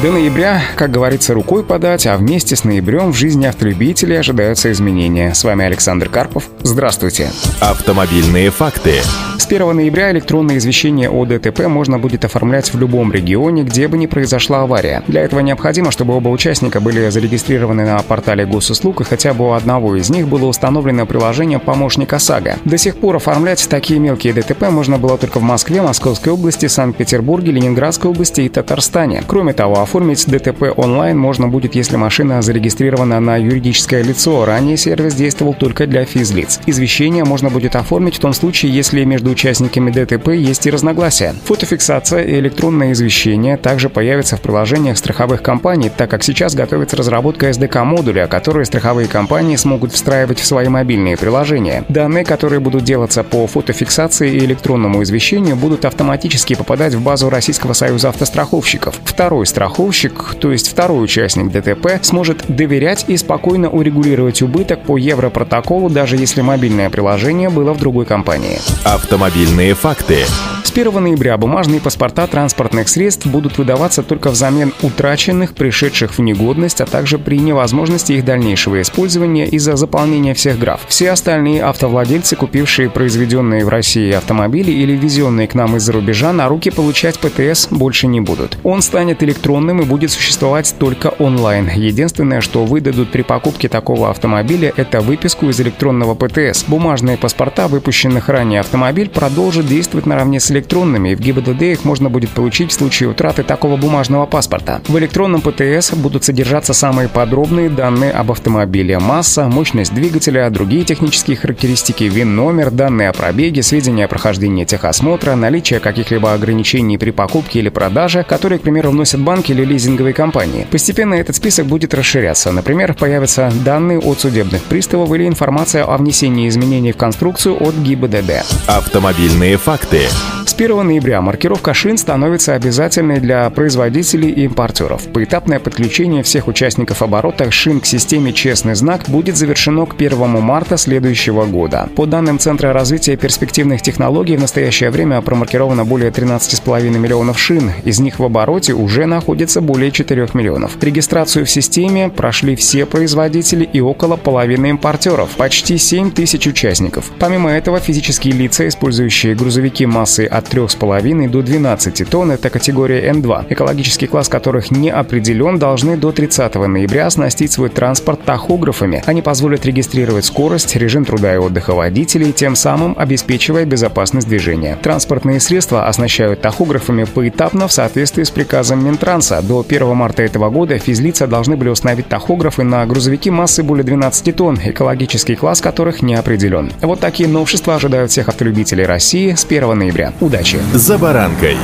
До ноября, как говорится, рукой подать, а вместе с ноябрем в жизни автолюбителей ожидаются изменения. С вами Александр Карпов. Здравствуйте. Автомобильные факты. С 1 ноября электронное извещение о ДТП можно будет оформлять в любом регионе, где бы ни произошла авария. Для этого необходимо, чтобы оба участника были зарегистрированы на портале госуслуг и хотя бы у одного из них было установлено приложение помощника САГА. До сих пор оформлять такие мелкие ДТП можно было только в Москве, Московской области, Санкт-Петербурге, Ленинградской области и Татарстане. Кроме того, оформить ДТП онлайн можно будет, если машина зарегистрирована на юридическое лицо. Ранее сервис действовал только для физлиц. Извещение можно будет оформить в том случае, если между участниками ДТП есть и разногласия. Фотофиксация и электронное извещение также появятся в приложениях страховых компаний, так как сейчас готовится разработка SDK-модуля, которые страховые компании смогут встраивать в свои мобильные приложения. Данные, которые будут делаться по фотофиксации и электронному извещению, будут автоматически попадать в базу Российского союза автостраховщиков. Второй страховщик, то есть второй участник ДТП, сможет доверять и спокойно урегулировать убыток по Европротоколу, даже если мобильное приложение было в другой компании. Автомобиль Автомобильные факты. С 1 ноября бумажные паспорта транспортных средств будут выдаваться только взамен утраченных, пришедших в негодность, а также при невозможности их дальнейшего использования из-за заполнения всех граф. Все остальные автовладельцы, купившие произведенные в России автомобили или везенные к нам из-за рубежа, на руки получать ПТС больше не будут. Он станет электронным и будет существовать только онлайн. Единственное, что выдадут при покупке такого автомобиля, это выписку из электронного ПТС. Бумажные паспорта, выпущенных ранее автомобиль, продолжат действовать наравне с электронными, и в ГИБДД их можно будет получить в случае утраты такого бумажного паспорта. В электронном ПТС будут содержаться самые подробные данные об автомобиле. Масса, мощность двигателя, другие технические характеристики, ВИН-номер, данные о пробеге, сведения о прохождении техосмотра, наличие каких-либо ограничений при покупке или продаже, которые, к примеру, вносят банки или лизинговые компании. Постепенно этот список будет расширяться. Например, появятся данные от судебных приставов или информация о внесении изменений в конструкцию от ГИБДД. Автомобильные факты. С 1 ноября маркировка шин становится обязательной для производителей и импортеров. Поэтапное подключение всех участников оборота шин к системе «Честный знак» будет завершено к 1 марта следующего года. По данным Центра развития перспективных технологий, в настоящее время промаркировано более 13,5 миллионов шин. Из них в обороте уже находится более 4 миллионов. Регистрацию в системе прошли все производители и около половины импортеров. Почти 7 тысяч участников. Помимо этого, физические лица, использующие грузовики массой от 3,5 до 12 тонн, это категория М2, экологический класс которых не определен, должны до 30 ноября оснастить свой транспорт тахографами. Они позволят регистрировать скорость, режим труда и отдыха водителей, тем самым обеспечивая безопасность движения. Транспортные средства оснащают тахографами поэтапно в соответствии с приказом Минтранса. До 1 марта этого года физлица должны были установить тахографы на грузовики массы более 12 тонн, экологический класс которых не определен. Вот такие новшества ожидают всех автолюбителей России с 1 ноября. Удачи! «За баранкой».